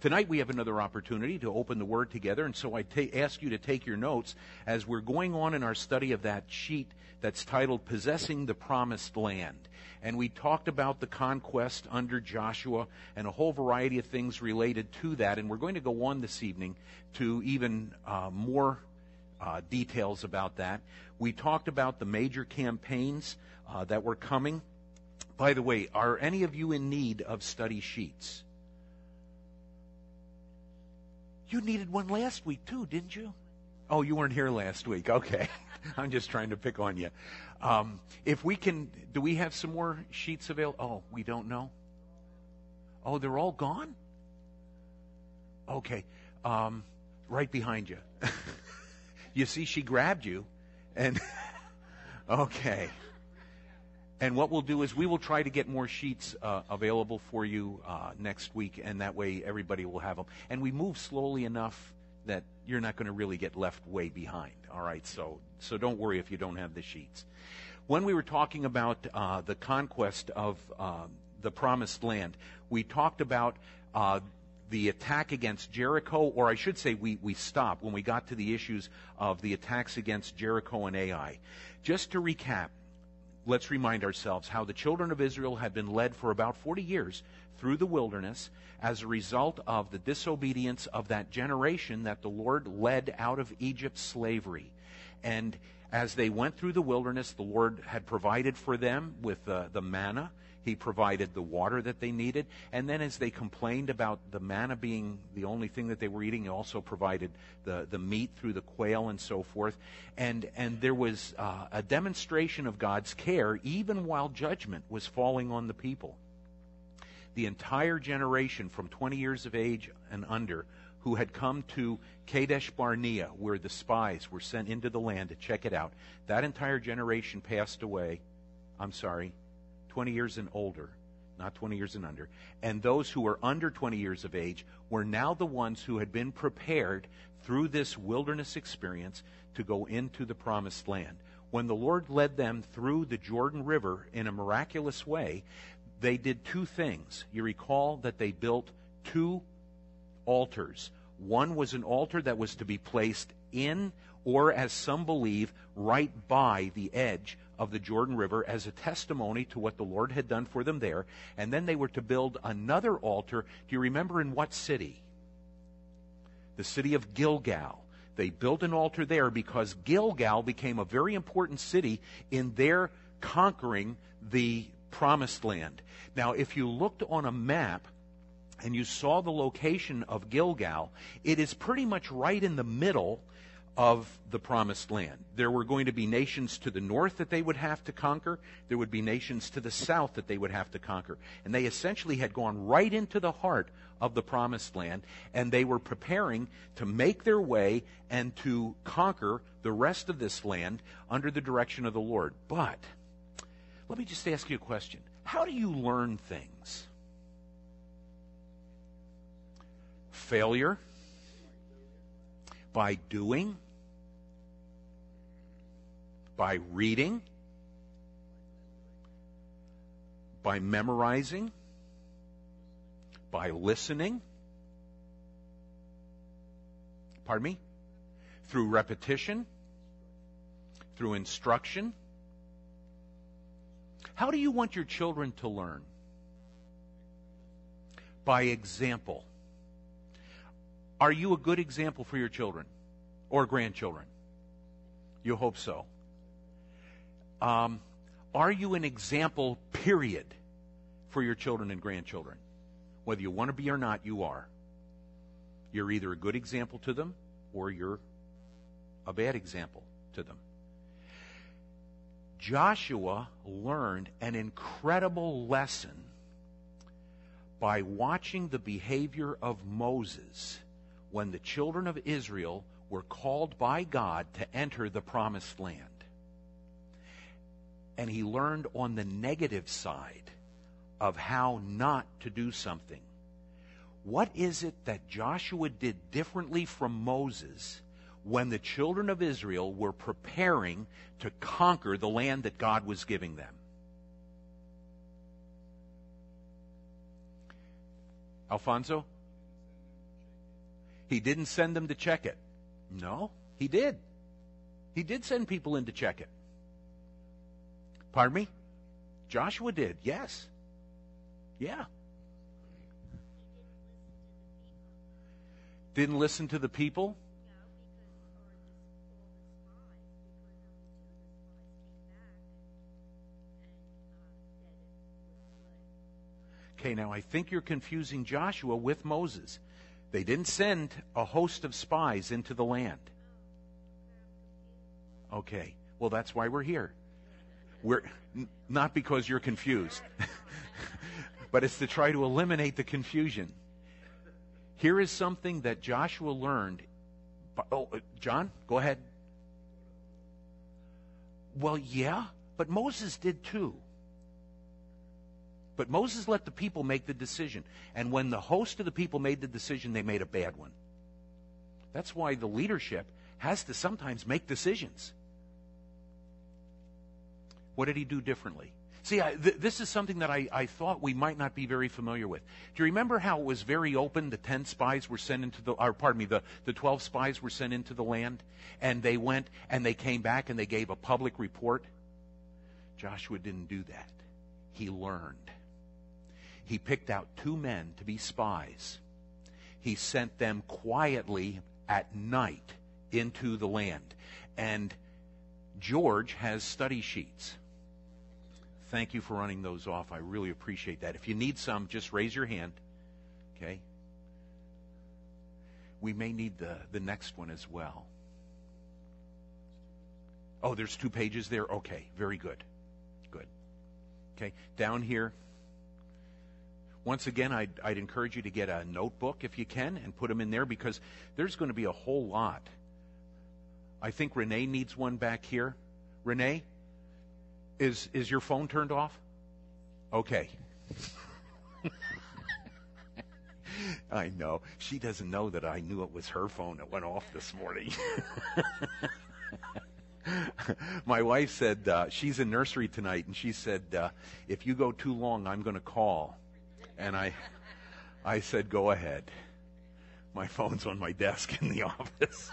Tonight we have another opportunity to open the Word together, and so I ta- ask you to take your notes as we're going on in our study of that sheet that's titled Possessing the Promised Land. And we talked about the conquest under Joshua and a whole variety of things related to that, and we're going to go on this evening to even uh, more uh, details about that. We talked about the major campaigns uh, that were coming. By the way, are any of you in need of study sheets? You needed one last week too, didn't you? Oh, you weren't here last week. Okay. I'm just trying to pick on you. Um, if we can, do we have some more sheets available? Oh, we don't know? Oh, they're all gone? Okay. Um, right behind you. you see, she grabbed you. And, okay. And what we'll do is we will try to get more sheets uh, available for you uh, next week, and that way everybody will have them. And we move slowly enough that you're not going to really get left way behind. All right, so so don't worry if you don't have the sheets. When we were talking about uh, the conquest of uh, the promised land, we talked about uh, the attack against Jericho, or I should say, we, we stopped when we got to the issues of the attacks against Jericho and Ai. Just to recap, let's remind ourselves how the children of Israel had been led for about 40 years through the wilderness as a result of the disobedience of that generation that the Lord led out of Egypt's slavery. And as they went through the wilderness, the Lord had provided for them with uh, the manna he provided the water that they needed. And then as they complained about the manna being the only thing that they were eating, he also provided the, the meat through the quail and so forth. And, and there was uh, a demonstration of God's care even while judgment was falling on the people. The entire generation from 20 years of age and under who had come to Kadesh Barnea, where the spies were sent into the land to check it out, that entire generation passed away. I'm sorry, 20 years and older, not 20 years and under. And those who were under 20 years of age were now the ones who had been prepared through this wilderness experience to go into the promised land. When the Lord led them through the Jordan River in a miraculous way, they did two things. You recall that they built two altars. One was an altar that was to be placed in, or as some believe, right by the edge of the Jordan River as a testimony to what the Lord had done for them there. And then they were to build another altar. Do you remember in what city? The city of Gilgal. They built an altar there because Gilgal became a very important city in their conquering the promised land. Now, if you looked on a map, and you saw the location of Gilgal, it is pretty much right in the middle of the promised land. There were going to be nations to the north that they would have to conquer. There would be nations to the south that they would have to conquer. And they essentially had gone right into the heart of the promised land, and they were preparing to make their way and to conquer the rest of this land under the direction of the Lord. But let me just ask you a question. How do you learn things? Failure by doing, by reading, by memorizing, by listening. Pardon me? Through repetition, through instruction. How do you want your children to learn? By example. Are you a good example for your children or grandchildren? You hope so. Um, are you an example, period, for your children and grandchildren? Whether you want to be or not, you are. You're either a good example to them or you're a bad example to them. Joshua learned an incredible lesson by watching the behavior of Moses when the children of Israel were called by God to enter the promised land. And he learned on the negative side of how not to do something. What is it that Joshua did differently from Moses when the children of Israel were preparing to conquer the land that God was giving them? Alfonso? He didn't send them to check it. No, he did. He did send people in to check it. Pardon me? Joshua did, yes. Yeah. Didn't listen to the people? Okay, now I think you're confusing Joshua with Moses. They didn't send a host of spies into the land. Okay, well, that's why we're here. We're not because you're confused, but it's to try to eliminate the confusion. Here is something that Joshua learned. Oh, uh, John, go ahead. Well, yeah, but Moses did too. But Moses let the people make the decision. And when the host of the people made the decision, they made a bad one. That's why the leadership has to sometimes make decisions. What did he do differently? See, I, th- this is something that I, I, thought we might not be very familiar with. Do you remember how it was very open? The ten spies were sent into the, or pardon me, the, the twelve spies were sent into the land, and they went and they came back and they gave a public report. Joshua didn't do that. He learned he picked out two men to be spies. He sent them quietly at night into the land. And George has study sheets. Thank you for running those off. I really appreciate that. If you need some, just raise your hand. Okay? We may need the, the next one as well. Oh, there's two pages there? Okay, very good. Good. Okay, down here. Once again, I'd, I'd encourage you to get a notebook if you can and put them in there because there's going to be a whole lot. I think Renee needs one back here. Renee, is is your phone turned off? Okay. I know. She doesn't know that I knew it was her phone that went off this morning. My wife said uh, she's in nursery tonight, and she said, uh, if you go too long, I'm going to call. And I, I said, go ahead. My phone's on my desk in the office.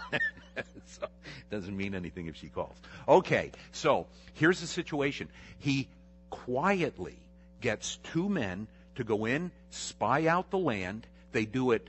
so it doesn't mean anything if she calls. Okay, so here's the situation. He quietly gets two men to go in, spy out the land. They do it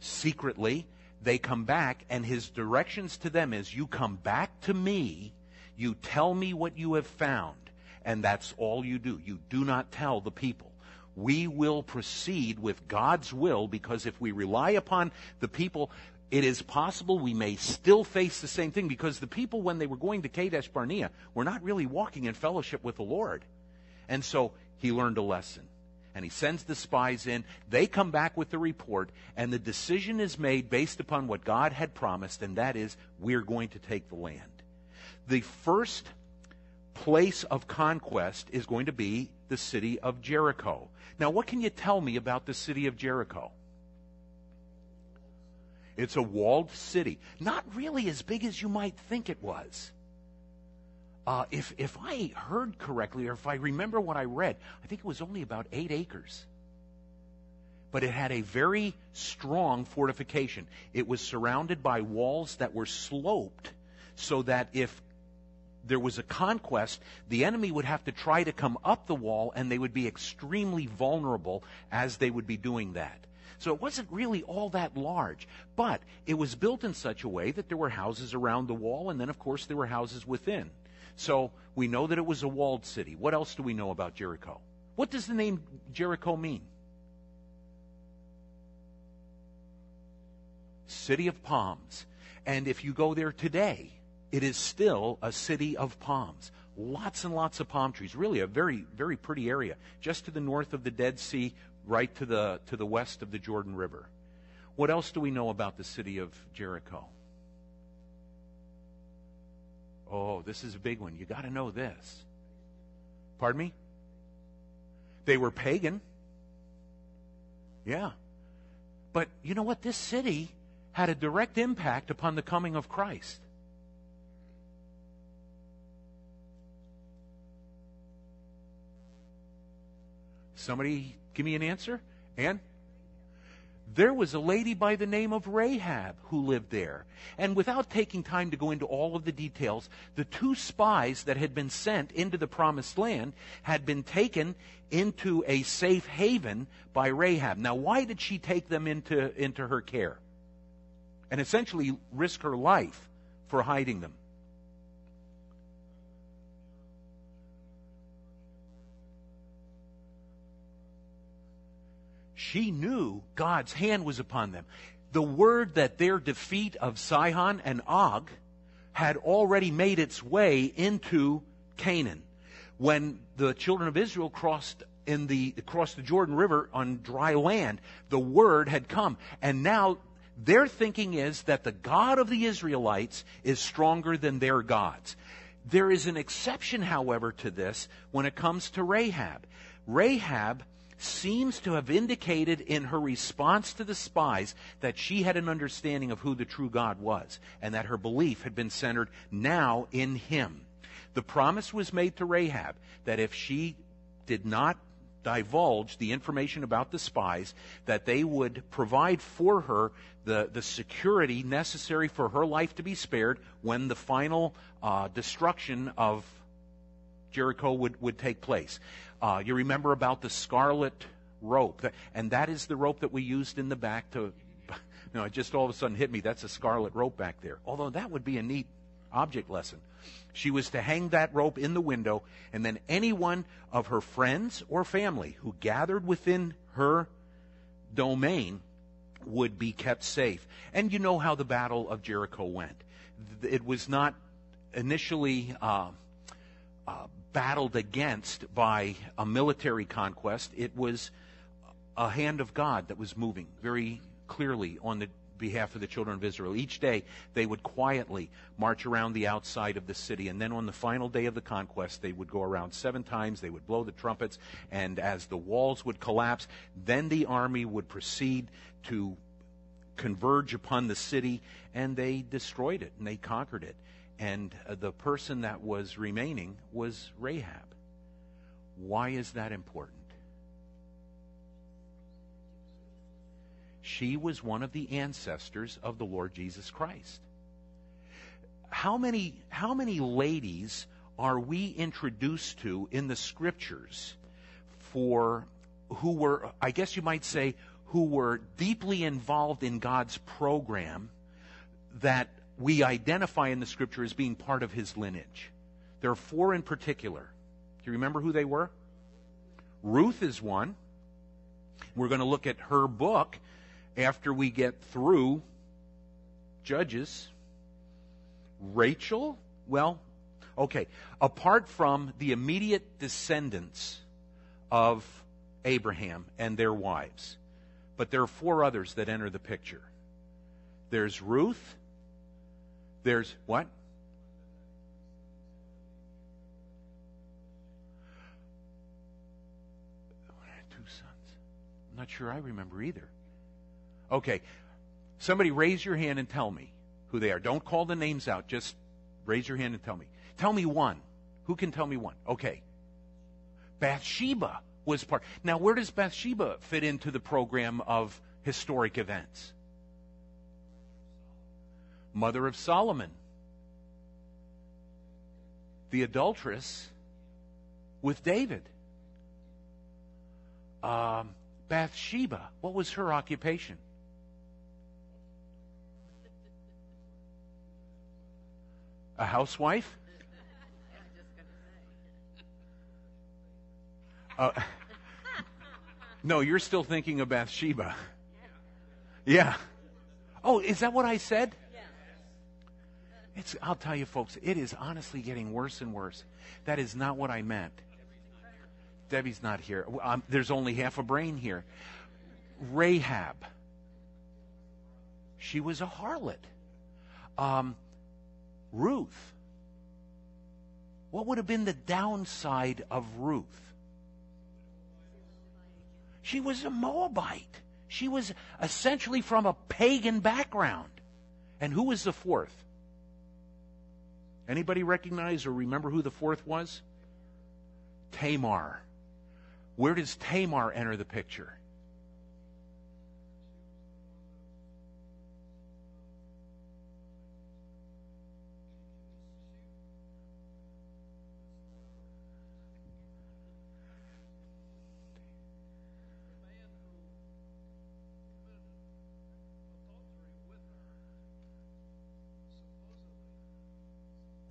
secretly. They come back, and his directions to them is you come back to me, you tell me what you have found, and that's all you do. You do not tell the people we will proceed with God's will because if we rely upon the people, it is possible we may still face the same thing because the people, when they were going to Kadesh Barnea, were not really walking in fellowship with the Lord. And so he learned a lesson. And he sends the spies in. They come back with the report, and the decision is made based upon what God had promised, and that is, we're going to take the land. The first place of conquest is going to be the city of Jericho. Now, what can you tell me about the city of Jericho? It's a walled city. Not really as big as you might think it was. Uh, if, if I heard correctly, or if I remember what I read, I think it was only about eight acres. But it had a very strong fortification. It was surrounded by walls that were sloped so that if there was a conquest, the enemy would have to try to come up the wall and they would be extremely vulnerable as they would be doing that. So it wasn't really all that large, but it was built in such a way that there were houses around the wall and then of course there were houses within. So we know that it was a walled city. What else do we know about Jericho? What does the name Jericho mean? City of Palms. And if you go there today, it is still a city of palms. Lots and lots of palm trees. Really a very, very pretty area. Just to the north of the Dead Sea, right to the, to the west of the Jordan River. What else do we know about the city of Jericho? Oh, this is a big one. You got to know this. Pardon me? They were pagan. Yeah. But you know what? This city had a direct impact upon the coming of Christ. Somebody give me an answer? And there was a lady by the name of Rahab who lived there. And without taking time to go into all of the details, the two spies that had been sent into the promised land had been taken into a safe haven by Rahab. Now, why did she take them into, into her care? And essentially risk her life for hiding them. She knew God's hand was upon them. The word that their defeat of Sihon and Og had already made its way into Canaan. When the children of Israel crossed in the crossed the Jordan River on dry land, the word had come. And now their thinking is that the God of the Israelites is stronger than their gods. There is an exception, however, to this when it comes to Rahab. Rahab seems to have indicated in her response to the spies that she had an understanding of who the true God was and that her belief had been centered now in Him. The promise was made to Rahab that if she did not divulge the information about the spies, that they would provide for her the, the security necessary for her life to be spared when the final uh, destruction of Jericho would, would take place. Uh, you remember about the scarlet rope, and that is the rope that we used in the back to. You know, it just all of a sudden hit me. That's a scarlet rope back there. Although that would be a neat object lesson. She was to hang that rope in the window, and then anyone of her friends or family who gathered within her domain would be kept safe. And you know how the Battle of Jericho went. It was not initially uh, uh, battled against by a military conquest. It was a hand of God that was moving very clearly on the behalf of the children of Israel. Each day they would quietly march around the outside of the city, and then on the final day of the conquest, they would go around seven times, they would blow the trumpets, and as the walls would collapse, then the army would proceed to converge upon the city, and they destroyed it and they conquered it and uh, the person that was remaining was Rahab. Why is that important? She was one of the ancestors of the Lord Jesus Christ. How many, how many ladies are we introduced to in the scriptures for who were, I guess you might say, who were deeply involved in God's program that we identify in the scripture as being part of his lineage. There are four in particular. Do you remember who they were? Ruth is one. We're going to look at her book after we get through Judges. Rachel, well, okay, apart from the immediate descendants of Abraham and their wives, but there are four others that enter the picture. There's Ruth, there's what? Two sons. I'm not sure I remember either. Okay. Somebody raise your hand and tell me who they are. Don't call the names out. Just raise your hand and tell me. Tell me one. Who can tell me one? Okay. Bathsheba was part. Now, where does Bathsheba fit into the program of historic events? Mother of Solomon, the adulteress with David. Um, Bathsheba, what was her occupation? A housewife? Uh, no, you're still thinking of Bathsheba. Yeah. Oh, is that what I said? It's, I'll tell you, folks, it is honestly getting worse and worse. That is not what I meant. Debbie's not here. Um, there's only half a brain here. Rahab. She was a harlot. Um, Ruth. What would have been the downside of Ruth? She was a Moabite. She was essentially from a pagan background. And who was the fourth? Anybody recognize or remember who the fourth was? Tamar. Where does Tamar enter the picture?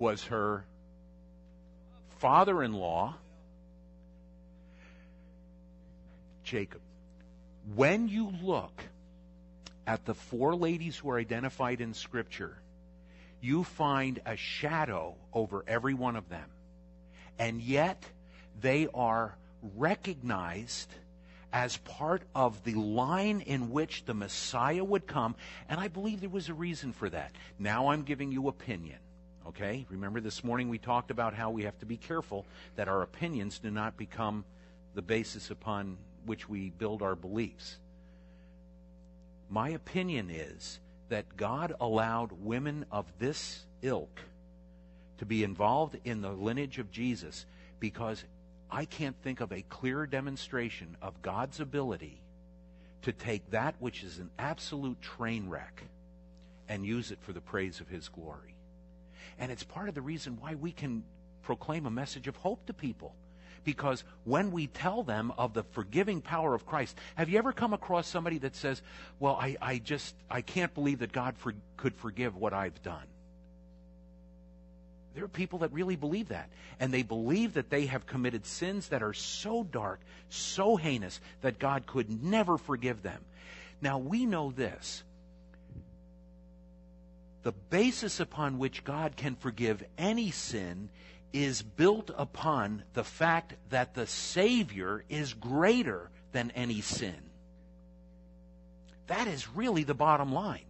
Was her father in law, Jacob. When you look at the four ladies who are identified in Scripture, you find a shadow over every one of them. And yet, they are recognized as part of the line in which the Messiah would come, and I believe there was a reason for that. Now I'm giving you opinion. Okay? Remember this morning we talked about how we have to be careful that our opinions do not become the basis upon which we build our beliefs. My opinion is that God allowed women of this ilk to be involved in the lineage of Jesus because I can't think of a clearer demonstration of God's ability to take that which is an absolute train wreck and use it for the praise of His glory. And it's part of the reason why we can proclaim a message of hope to people. Because when we tell them of the forgiving power of Christ, have you ever come across somebody that says, Well, I, I just, I can't believe that God for, could forgive what I've done? There are people that really believe that. And they believe that they have committed sins that are so dark, so heinous, that God could never forgive them. Now, we know this. The basis upon which God can forgive any sin is built upon the fact that the Savior is greater than any sin. That is really the bottom line.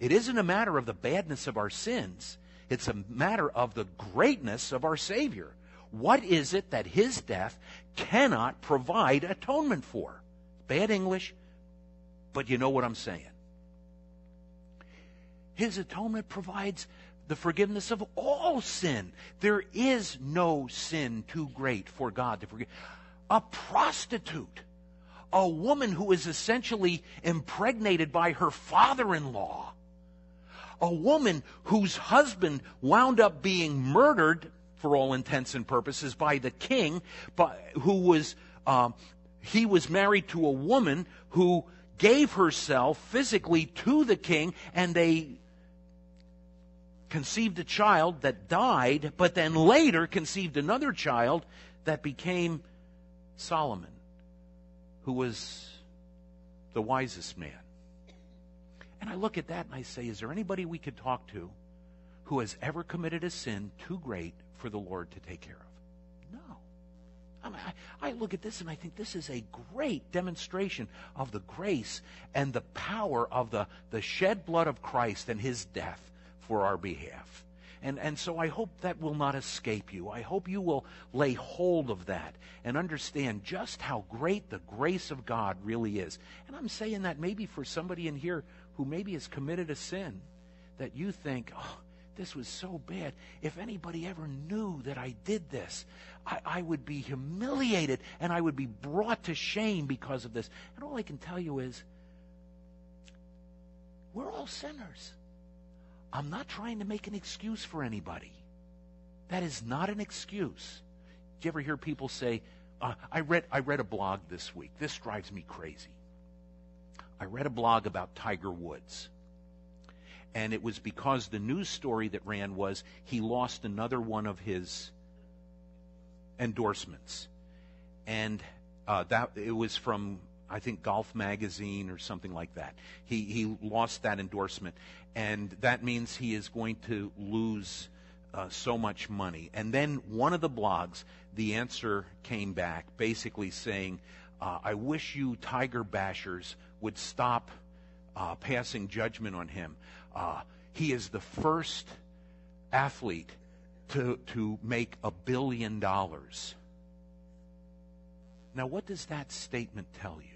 It isn't a matter of the badness of our sins. It's a matter of the greatness of our Savior. What is it that His death cannot provide atonement for? Bad English, but you know what I'm saying. His atonement provides the forgiveness of all sin. There is no sin too great for God to forgive. A prostitute, a woman who is essentially impregnated by her father in law, a woman whose husband wound up being murdered for all intents and purposes by the king, but who was um, he was married to a woman who gave herself physically to the king, and they conceived a child that died, but then later conceived another child that became Solomon, who was the wisest man. And I look at that and I say, is there anybody we could talk to who has ever committed a sin too great for the Lord to take care of? No. I, mean, I, I look at this and I think this is a great demonstration of the grace and the power of the, the shed blood of Christ and his death for our behalf. And, and so I hope that will not escape you. I hope you will lay hold of that and understand just how great the grace of God really is. And I'm saying that maybe for somebody in here who maybe has committed a sin that you think, oh, this was so bad. If anybody ever knew that I did this, I, I, would be humiliated and I would be brought to shame because of this. And all I can tell you is, we're all sinners. I'm not trying to make an excuse for anybody. That is not an excuse. Do you ever hear people say, uh, I, read, I read a blog this week. This drives me crazy. I read a blog about Tiger Woods. And it was because the news story that ran was he lost another one of his endorsements. And uh, that it was from I think Golf Magazine or something like that. He he lost that endorsement, and that means he is going to lose uh, so much money. And then one of the blogs, the answer came back, basically saying, uh, "I wish you Tiger bashers would stop uh, passing judgment on him. Uh, he is the first athlete to to make a billion dollars." Now, what does that statement tell you?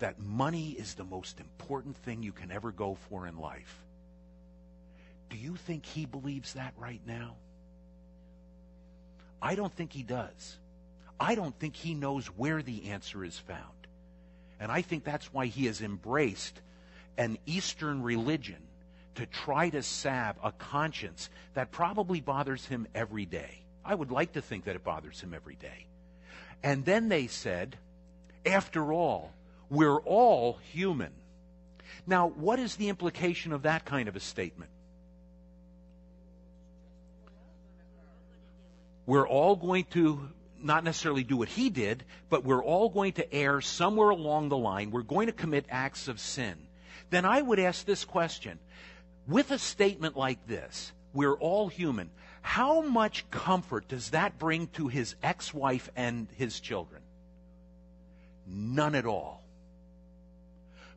That money is the most important thing you can ever go for in life. Do you think he believes that right now? I don't think he does. I don't think he knows where the answer is found. And I think that's why he has embraced an Eastern religion to try to salve a conscience that probably bothers him every day. I would like to think that it bothers him every day. And then they said, after all, we're all human. Now, what is the implication of that kind of a statement? We're all going to not necessarily do what he did, but we're all going to err somewhere along the line. We're going to commit acts of sin. Then I would ask this question. With a statement like this, we're all human, how much comfort does that bring to his ex wife and his children? None at all.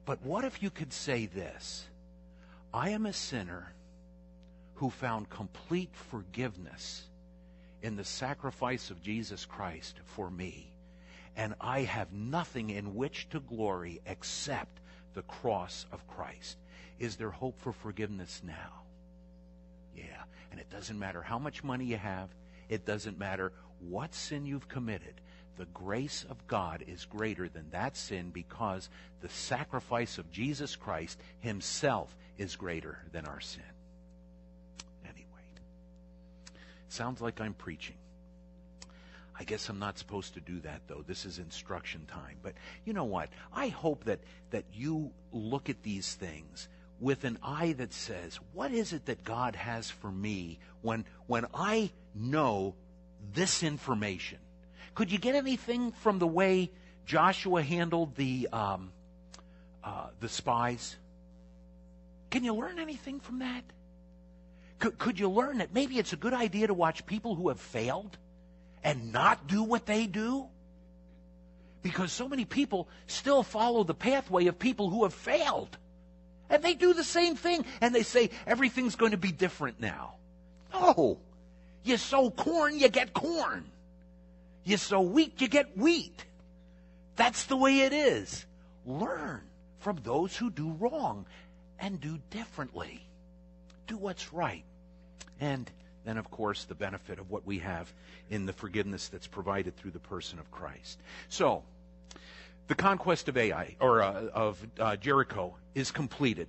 But what if you could say this I am a sinner who found complete forgiveness in the sacrifice of Jesus Christ for me, and I have nothing in which to glory except the cross of Christ. Is there hope for forgiveness now? Yeah. And it doesn't matter how much money you have, it doesn't matter what sin you've committed. The grace of God is greater than that sin because the sacrifice of Jesus Christ himself is greater than our sin. Anyway, sounds like I'm preaching. I guess I'm not supposed to do that though. This is instruction time. But you know what? I hope that that you look at these things with an eye that says, what is it that God has for me when when I know this information? Could you get anything from the way Joshua handled the um, uh, the spies? Can you learn anything from that? Could, could you learn that maybe it's a good idea to watch people who have failed and not do what they do? Because so many people still follow the pathway of people who have failed. And they do the same thing and they say everything's going to be different now. No. You sow corn, you get corn. You sow wheat, you get wheat. That's the way it is. Learn from those who do wrong and do differently. Do what's right. And then, of course, the benefit of what we have in the forgiveness that's provided through the person of Christ. So, the conquest of Ai or uh, of uh, Jericho is completed.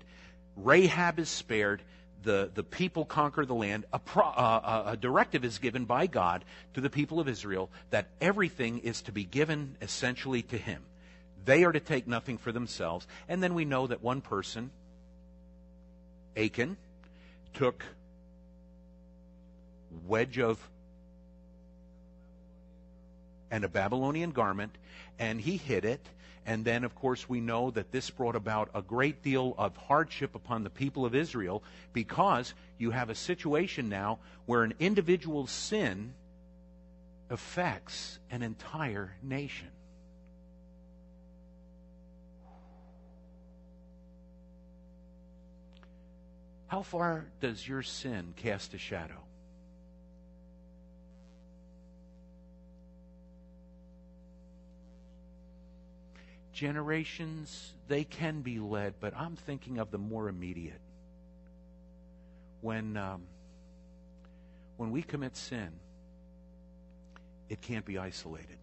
Rahab is spared. The, the people conquer the land. A, pro, uh, a directive is given by God to the people of Israel that everything is to be given essentially to Him. They are to take nothing for themselves. And then we know that one person, Achan, took wedge of and a Babylonian garment, and he hid it. And then, of course, we know that this brought about a great deal of hardship upon the people of Israel because you have a situation now where an individual's sin affects an entire nation. How far does your sin cast a shadow? Generations, they can be led, but I'm thinking of the more immediate. When, um, when we commit sin, it can't be isolated.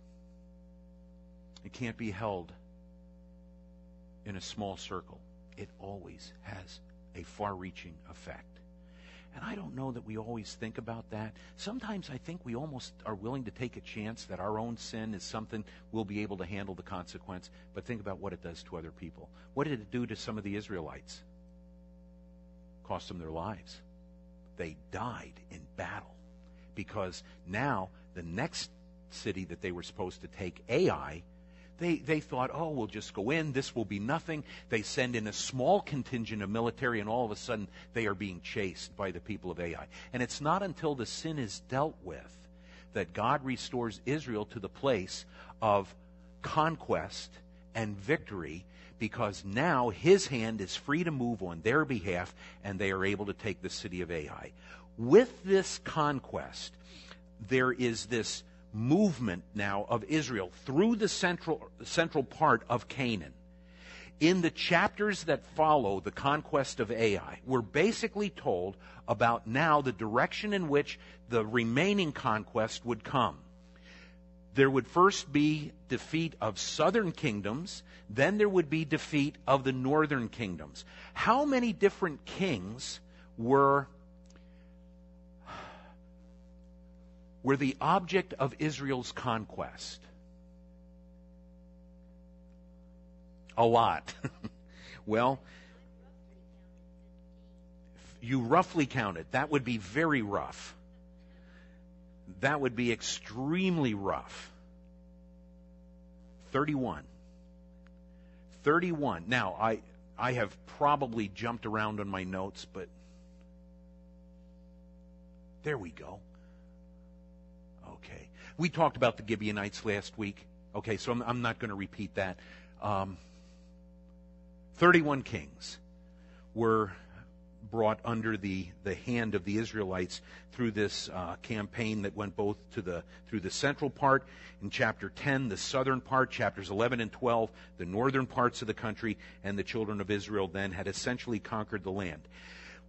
It can't be held in a small circle. It always has a far reaching effect. And I don't know that we always think about that. Sometimes I think we almost are willing to take a chance that our own sin is something we'll be able to handle the consequence. But think about what it does to other people. What did it do to some of the Israelites? Cost them their lives. They died in battle because now the next city that they were supposed to take, Ai, they, they thought, oh, we'll just go in. This will be nothing. They send in a small contingent of military, and all of a sudden they are being chased by the people of Ai. And it's not until the sin is dealt with that God restores Israel to the place of conquest and victory because now his hand is free to move on their behalf and they are able to take the city of Ai. With this conquest, there is this movement now of Israel through the central, central part of Canaan. In the chapters that follow the conquest of Ai, we're basically told about now the direction in which the remaining conquest would come. There would first be defeat of southern kingdoms, then there would be defeat of the northern kingdoms. How many different kings were were the object of Israel's conquest? A lot. well, you roughly counted, that would be very rough. That would be extremely rough. 31. 31. Now, I, I have probably jumped around on my notes, but there we go. We talked about the Gibeonites last week. Okay, so I'm, I'm not going to repeat that. Um, 31 kings were brought under the, the hand of the Israelites through this uh, campaign that went both to the through the central part in chapter 10, the southern part, chapters 11 and 12, the northern parts of the country, and the children of Israel then had essentially conquered the land.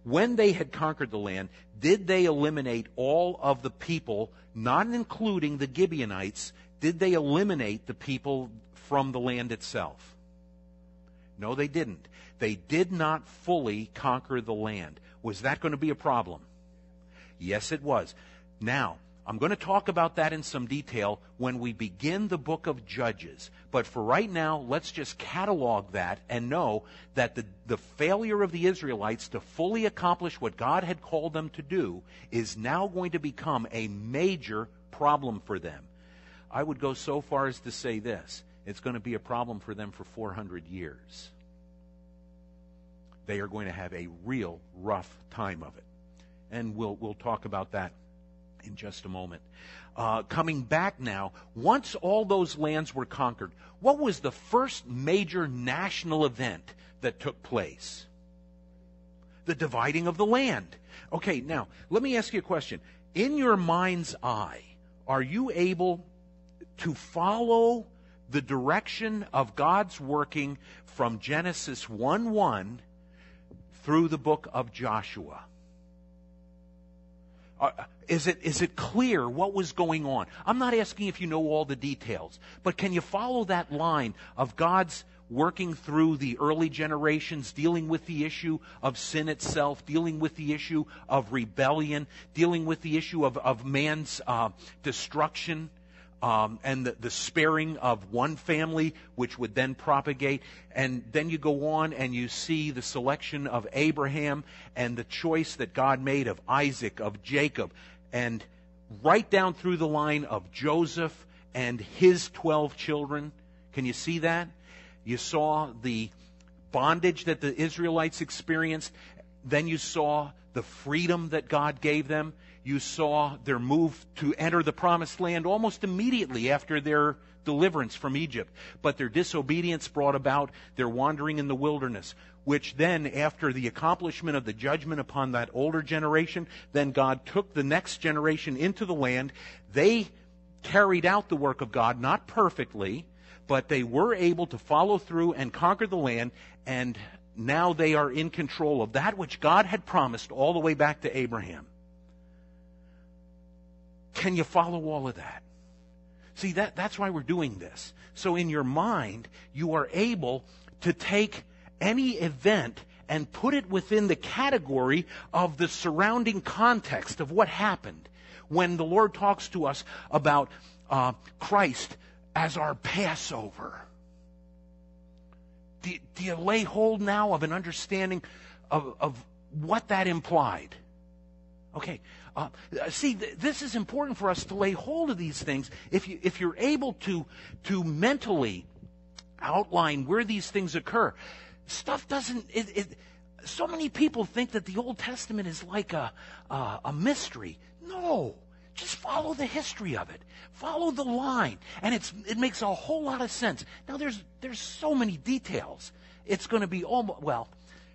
When they had conquered the land, did they eliminate all of the people, not including the Gibeonites, did they eliminate the people from the land itself? No, they didn't. They did not fully conquer the land. Was that going to be a problem? Yes, it was. Now, I'm going to talk about that in some detail when we begin the book of Judges. But for right now, let's just catalog that and know that the, the failure of the Israelites to fully accomplish what God had called them to do is now going to become a major problem for them. I would go so far as to say this it's going to be a problem for them for 400 years they are going to have a real rough time of it. And we'll, we'll talk about that in just a moment. Uh, coming back now, once all those lands were conquered, what was the first major national event that took place? The dividing of the land. Okay, now, let me ask you a question. In your mind's eye, are you able to follow the direction of God's working from Genesis 1 1 through the book of Joshua. Uh, is it, is it clear what was going on? I'm not asking if you know all the details, but can you follow that line of God's working through the early generations, dealing with the issue of sin itself, dealing with the issue of rebellion, dealing with the issue of, of man's uh, destruction? um, and the, the, sparing of one family, which would then propagate. And then you go on and you see the selection of Abraham and the choice that God made of Isaac, of Jacob, and right down through the line of Joseph and his 12 children. Can you see that? You saw the bondage that the Israelites experienced. Then you saw the freedom that God gave them you saw their move to enter the promised land almost immediately after their deliverance from Egypt. But their disobedience brought about their wandering in the wilderness, which then, after the accomplishment of the judgment upon that older generation, then God took the next generation into the land. They carried out the work of God, not perfectly, but they were able to follow through and conquer the land, and now they are in control of that which God had promised all the way back to Abraham. Can you follow all of that? See, that, that's why we're doing this. So in your mind, you are able to take any event and put it within the category of the surrounding context of what happened when the Lord talks to us about uh, Christ as our Passover. Do, do, you lay hold now of an understanding of, of what that implied? Okay, uh, see, th- this is important for us to lay hold of these things. If, you, if you're able to, to mentally outline where these things occur, stuff doesn't. It, it, so many people think that the Old Testament is like a, uh, a mystery. No. Just follow the history of it. Follow the line. And it's, it makes a whole lot of sense. Now, there's, there's so many details. It's going to be almost, well,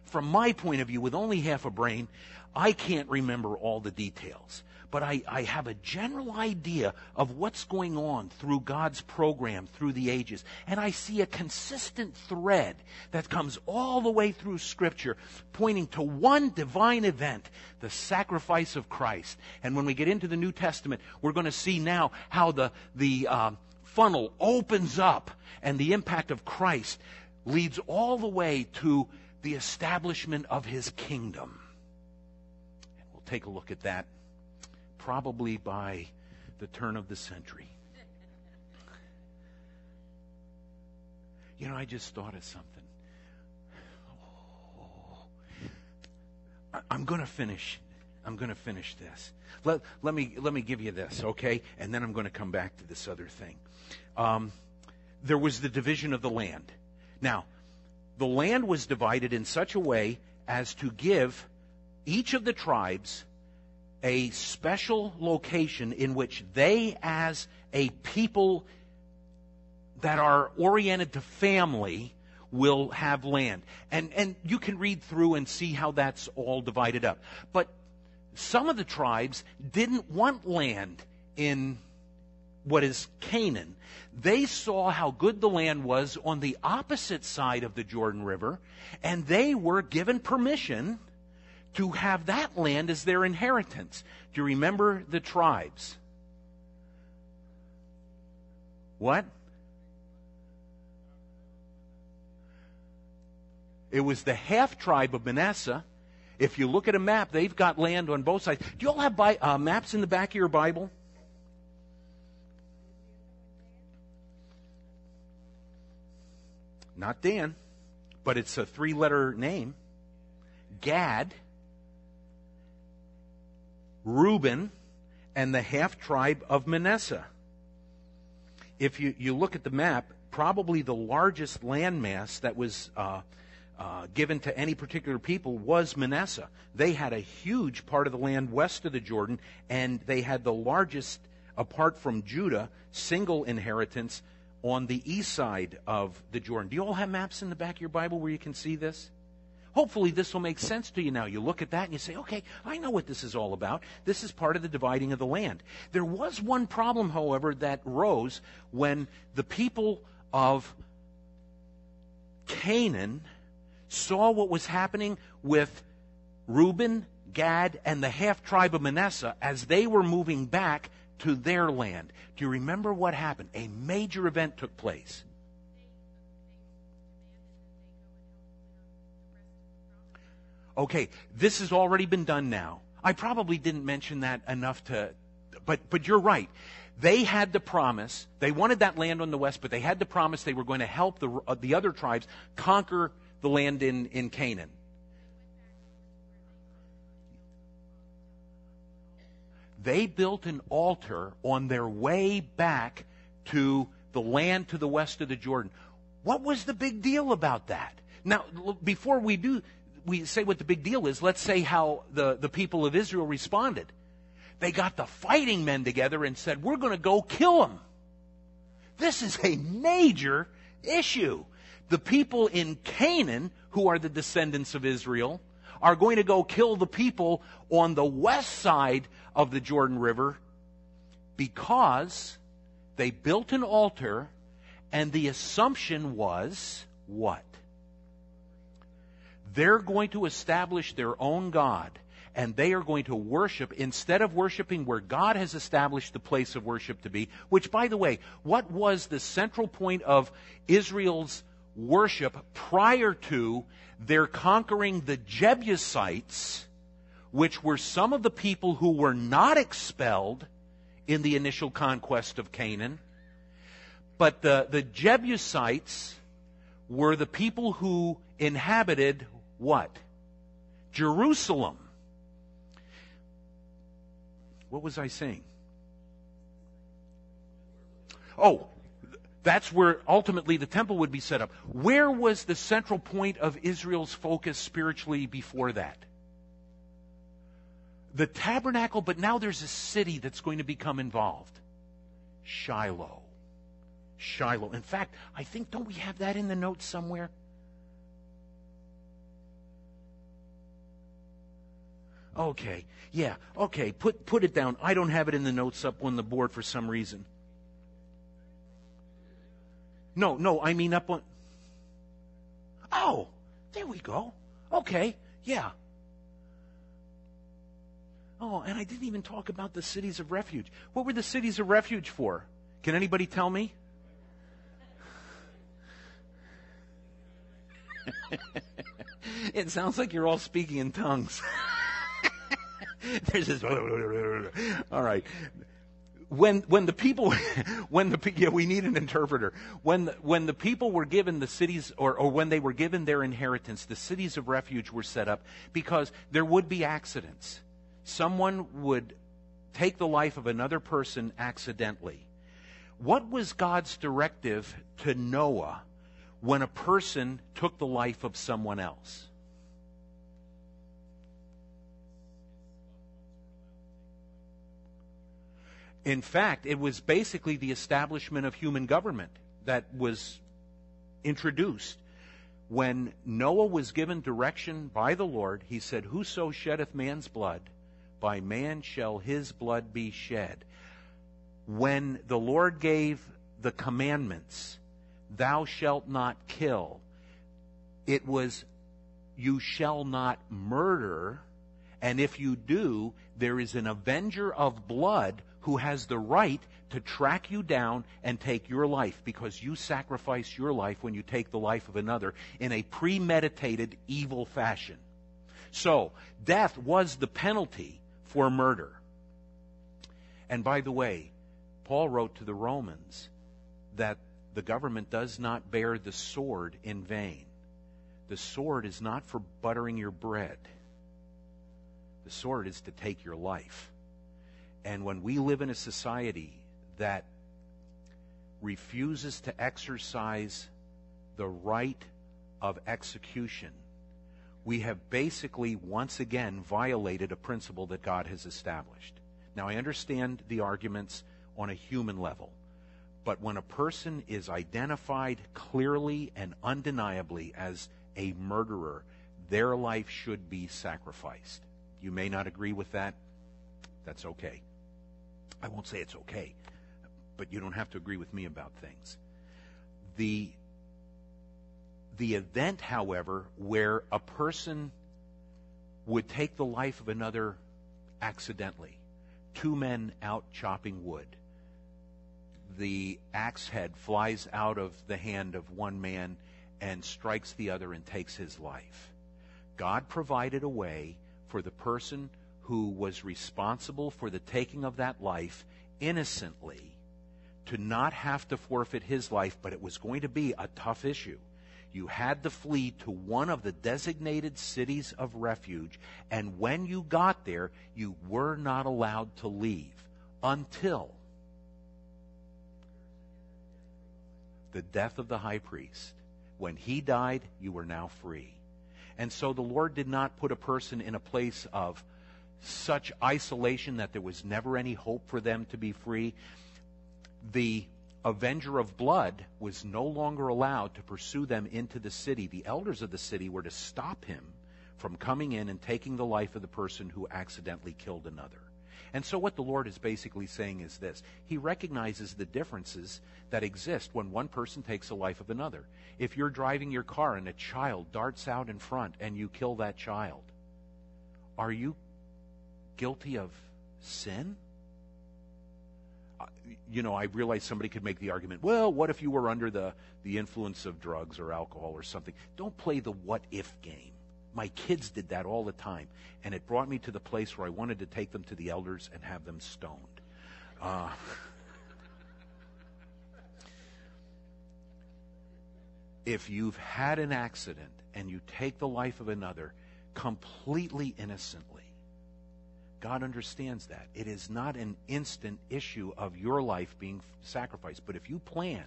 from my point of view, with only half a brain, I can't remember all the details, but I, I have a general idea of what's going on through God's program through the ages. And I see a consistent thread that comes all the way through Scripture, pointing to one divine event, the sacrifice of Christ. And when we get into the New Testament, we're going to see now how the, the uh, funnel opens up and the impact of Christ leads all the way to the establishment of his kingdom take a look at that probably by the turn of the century. You know, I just thought of something. I- I'm going to finish. I'm going to finish this. Let, let, me, let me give you this, okay? And then I'm going to come back to this other thing. Um, there was the division of the land. Now, the land was divided in such a way as to give each of the tribes a special location in which they, as a people that are oriented to family, will have land. And, and you can read through and see how that's all divided up. But some of the tribes didn't want land in what is Canaan. They saw how good the land was on the opposite side of the Jordan River, and they were given permission to have that land as their inheritance. Do you remember the tribes? What? It was the half tribe of Manasseh. If you look at a map, they've got land on both sides. Do you all have bi- uh, maps in the back of your Bible? Not Dan, but it's a three letter name Gad, Reuben, and the half tribe of Manasseh. If you, you look at the map, probably the largest landmass that was uh, uh, given to any particular people was Manasseh. They had a huge part of the land west of the Jordan, and they had the largest, apart from Judah, single inheritance on the east side of the Jordan. Do you all have maps in the back of your Bible where you can see this? Hopefully, this will make sense to you now. You look at that and you say, okay, I know what this is all about. This is part of the dividing of the land. There was one problem, however, that rose when the people of Canaan saw what was happening with Reuben, Gad, and the half tribe of Manasseh as they were moving back to their land. Do you remember what happened? A major event took place. Okay, this has already been done now. I probably didn't mention that enough to, but, but you're right. They had the promise, they wanted that land on the west, but they had the promise they were going to help the, uh, the other tribes conquer the land in, in Canaan. They built an altar on their way back to the land to the west of the Jordan. What was the big deal about that? Now, before we do, we say what the big deal is, let's say how the, the people of Israel responded. They got the fighting men together and said, We're going to go kill them. This is a major issue. The people in Canaan, who are the descendants of Israel, are going to go kill the people on the west side of the Jordan River because they built an altar and the assumption was what? They're going to establish their own God and they are going to worship instead of worshiping where God has established the place of worship to be, which by the way, what was the central point of Israel's worship prior to their conquering the Jebusites, which were some of the people who were not expelled in the initial conquest of Canaan. But the, the Jebusites were the people who inhabited what? Jerusalem. What was I saying? Oh, that's where ultimately the temple would be set up. Where was the central point of Israel's focus spiritually before that? The tabernacle, but now there's a city that's going to become involved Shiloh. Shiloh. In fact, I think, don't we have that in the notes somewhere? Okay. Yeah. Okay. Put put it down. I don't have it in the notes up on the board for some reason. No, no, I mean up on Oh, there we go. Okay. Yeah. Oh, and I didn't even talk about the cities of refuge. What were the cities of refuge for? Can anybody tell me? it sounds like you're all speaking in tongues. There's this. All right. when when the people when the yeah we need an interpreter when when the people were given the cities or or when they were given their inheritance the cities of refuge were set up because there would be accidents someone would take the life of another person accidentally what was God's directive to Noah when a person took the life of someone else In fact, it was basically the establishment of human government that was introduced. When Noah was given direction by the Lord, he said, Whoso sheddeth man's blood, by man shall his blood be shed. When the Lord gave the commandments, Thou shalt not kill, it was, You shall not murder, and if you do, there is an avenger of blood who has the right to track you down and take your life because you sacrifice your life when you take the life of another in a premeditated evil fashion. So, death was the penalty for murder. And by the way, Paul wrote to the Romans that the government does not bear the sword in vain. The sword is not for buttering your bread. The sword is to take your life. And when we live in a society that refuses to exercise the right of execution, we have basically once again violated a principle that God has established. Now, I understand the arguments on a human level, but when a person is identified clearly and undeniably as a murderer, their life should be sacrificed. You may not agree with that. That's okay. I won't say it's okay, but you don't have to agree with me about things. The, the event, however, where a person would take the life of another accidentally, two men out chopping wood, the axe head flies out of the hand of one man and strikes the other and takes his life. God provided a way for the person who was responsible for the taking of that life innocently to not have to forfeit his life, but it was going to be a tough issue. You had to flee to one of the designated cities of refuge, and when you got there, you were not allowed to leave until the death of the high priest. When he died, you were now free. And so the Lord did not put a person in a place of such isolation that there was never any hope for them to be free. The avenger of blood was no longer allowed to pursue them into the city. The elders of the city were to stop him from coming in and taking the life of the person who accidentally killed another. And so, what the Lord is basically saying is this He recognizes the differences that exist when one person takes the life of another. If you're driving your car and a child darts out in front and you kill that child, are you guilty of sin? Uh, you know, I realize somebody could make the argument, well, what if you were under the, the influence of drugs or alcohol or something? Don't play the what if game. My kids did that all the time, and it brought me to the place where I wanted to take them to the elders and have them stoned. Uh, if you've had an accident and you take the life of another completely innocently, God understands that. It is not an instant issue of your life being sacrificed. But if you plan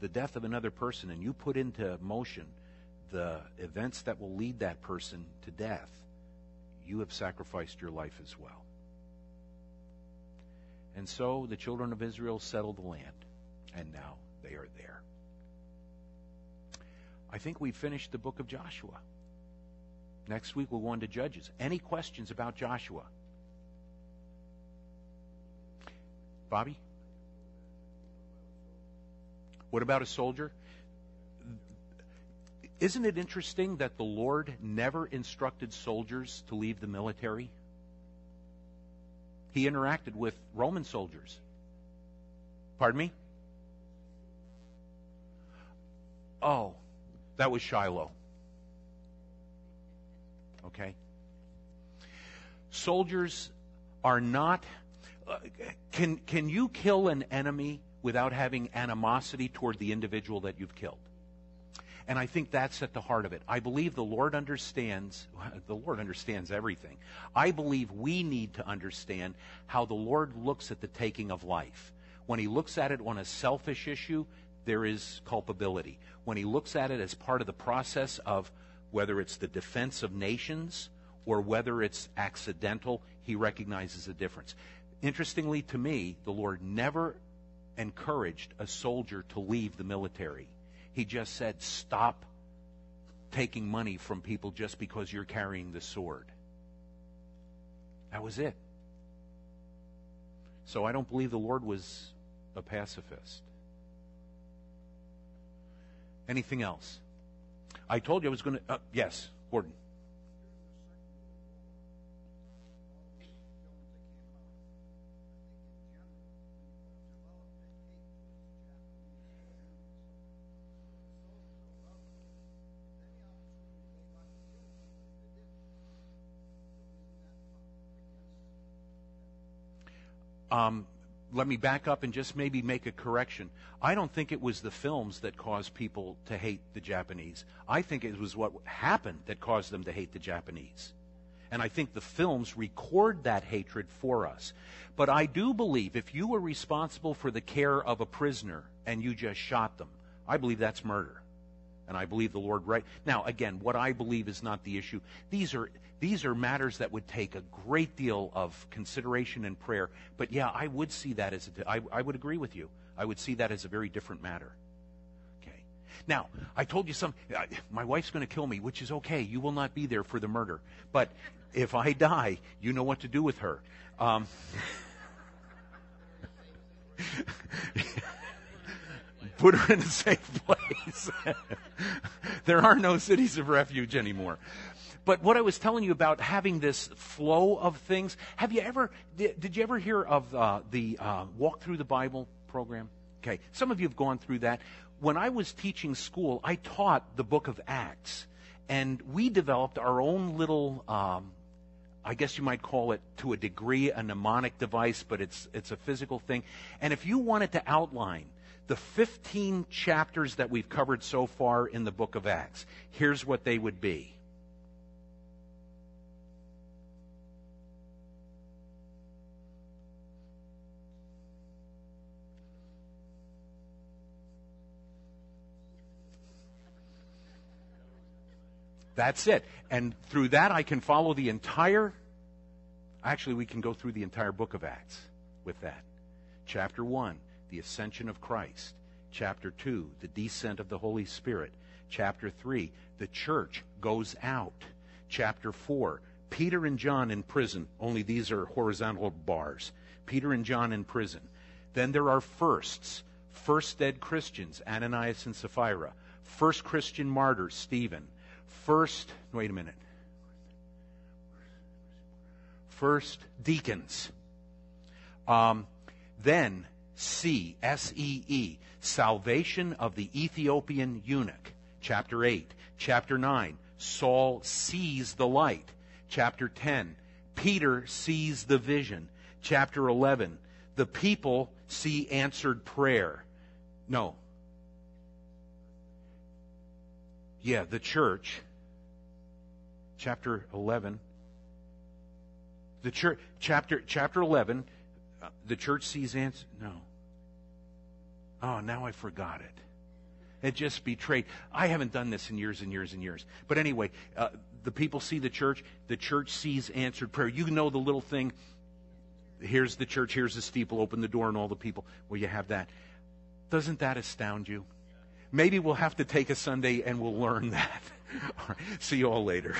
the death of another person and you put into motion the events that will lead that person to death, you have sacrificed your life as well. And so the children of Israel settled the land, and now they are there. I think we finished the book of Joshua. Next week we'll go on to Judges. Any questions about Joshua? Bobby? What about a soldier? Isn't it interesting that the Lord never instructed soldiers to leave the military? He interacted with Roman soldiers. Pardon me? Oh, that was Shiloh. Okay? Soldiers are not, uh, can, can you kill an enemy without having animosity toward the individual that you've killed? And I think that's at the heart of it. I believe the Lord understands, the Lord understands everything. I believe we need to understand how the Lord looks at the taking of life. When he looks at it on a selfish issue, there is culpability. When he looks at it as part of the process of whether it's the defense of nations or whether it's accidental, he recognizes a difference. Interestingly to me, the Lord never encouraged a soldier to leave the military. He just said, stop taking money from people just because you're carrying the sword. That was it. So I don't believe the Lord was a pacifist. Anything else? I told you I was going to. Uh, yes, Gordon. Um, let me back up and just maybe make a correction. I don't think it was the films that caused people to hate the Japanese. I think it was what happened that caused them to hate the Japanese. And I think the films record that hatred for us. But I do believe if you were responsible for the care of a prisoner and you just shot them, I believe that's murder. And I believe the Lord right. Now, again, what I believe is not the issue. These are these are matters that would take a great deal of consideration and prayer. But yeah, I would see that as a, I, I would agree with you. I would see that as a very different matter. Okay. Now, I told you some. My wife's going to kill me, which is okay. You will not be there for the murder. But if I die, you know what to do with her. Um, put her in a safe place. there are no cities of refuge anymore. But what I was telling you about having this flow of things, have you ever, did, did you ever hear of uh, the uh, Walk Through the Bible program? Okay, some of you have gone through that. When I was teaching school, I taught the book of Acts. And we developed our own little, um, I guess you might call it to a degree a mnemonic device, but it's, it's a physical thing. And if you wanted to outline the 15 chapters that we've covered so far in the book of Acts, here's what they would be. That's it. And through that, I can follow the entire. Actually, we can go through the entire book of Acts with that. Chapter 1, the ascension of Christ. Chapter 2, the descent of the Holy Spirit. Chapter 3, the church goes out. Chapter 4, Peter and John in prison. Only these are horizontal bars. Peter and John in prison. Then there are firsts. First dead Christians, Ananias and Sapphira. First Christian martyr, Stephen first, wait a minute. First deacons. Um, then C, S E E, salvation of the Ethiopian eunuch. Chapter 8. Chapter 9, Saul sees the light. Chapter 10, Peter sees the vision. Chapter 11, the people see answered prayer. No. Yeah, the church chapter 11. The church, chapter, chapter 11, uh, the church sees answer. No. Oh, now I forgot it. It just betrayed. I haven't done this in years and years and years. But anyway, uh, the people see the church. The church sees answered prayer. You know the little thing. Here's the church. Here's the steeple. Open the door, and all the people. Well, you have that. Doesn't that astound you? Maybe we'll have to take a Sunday and we'll learn that. All right. See you all later.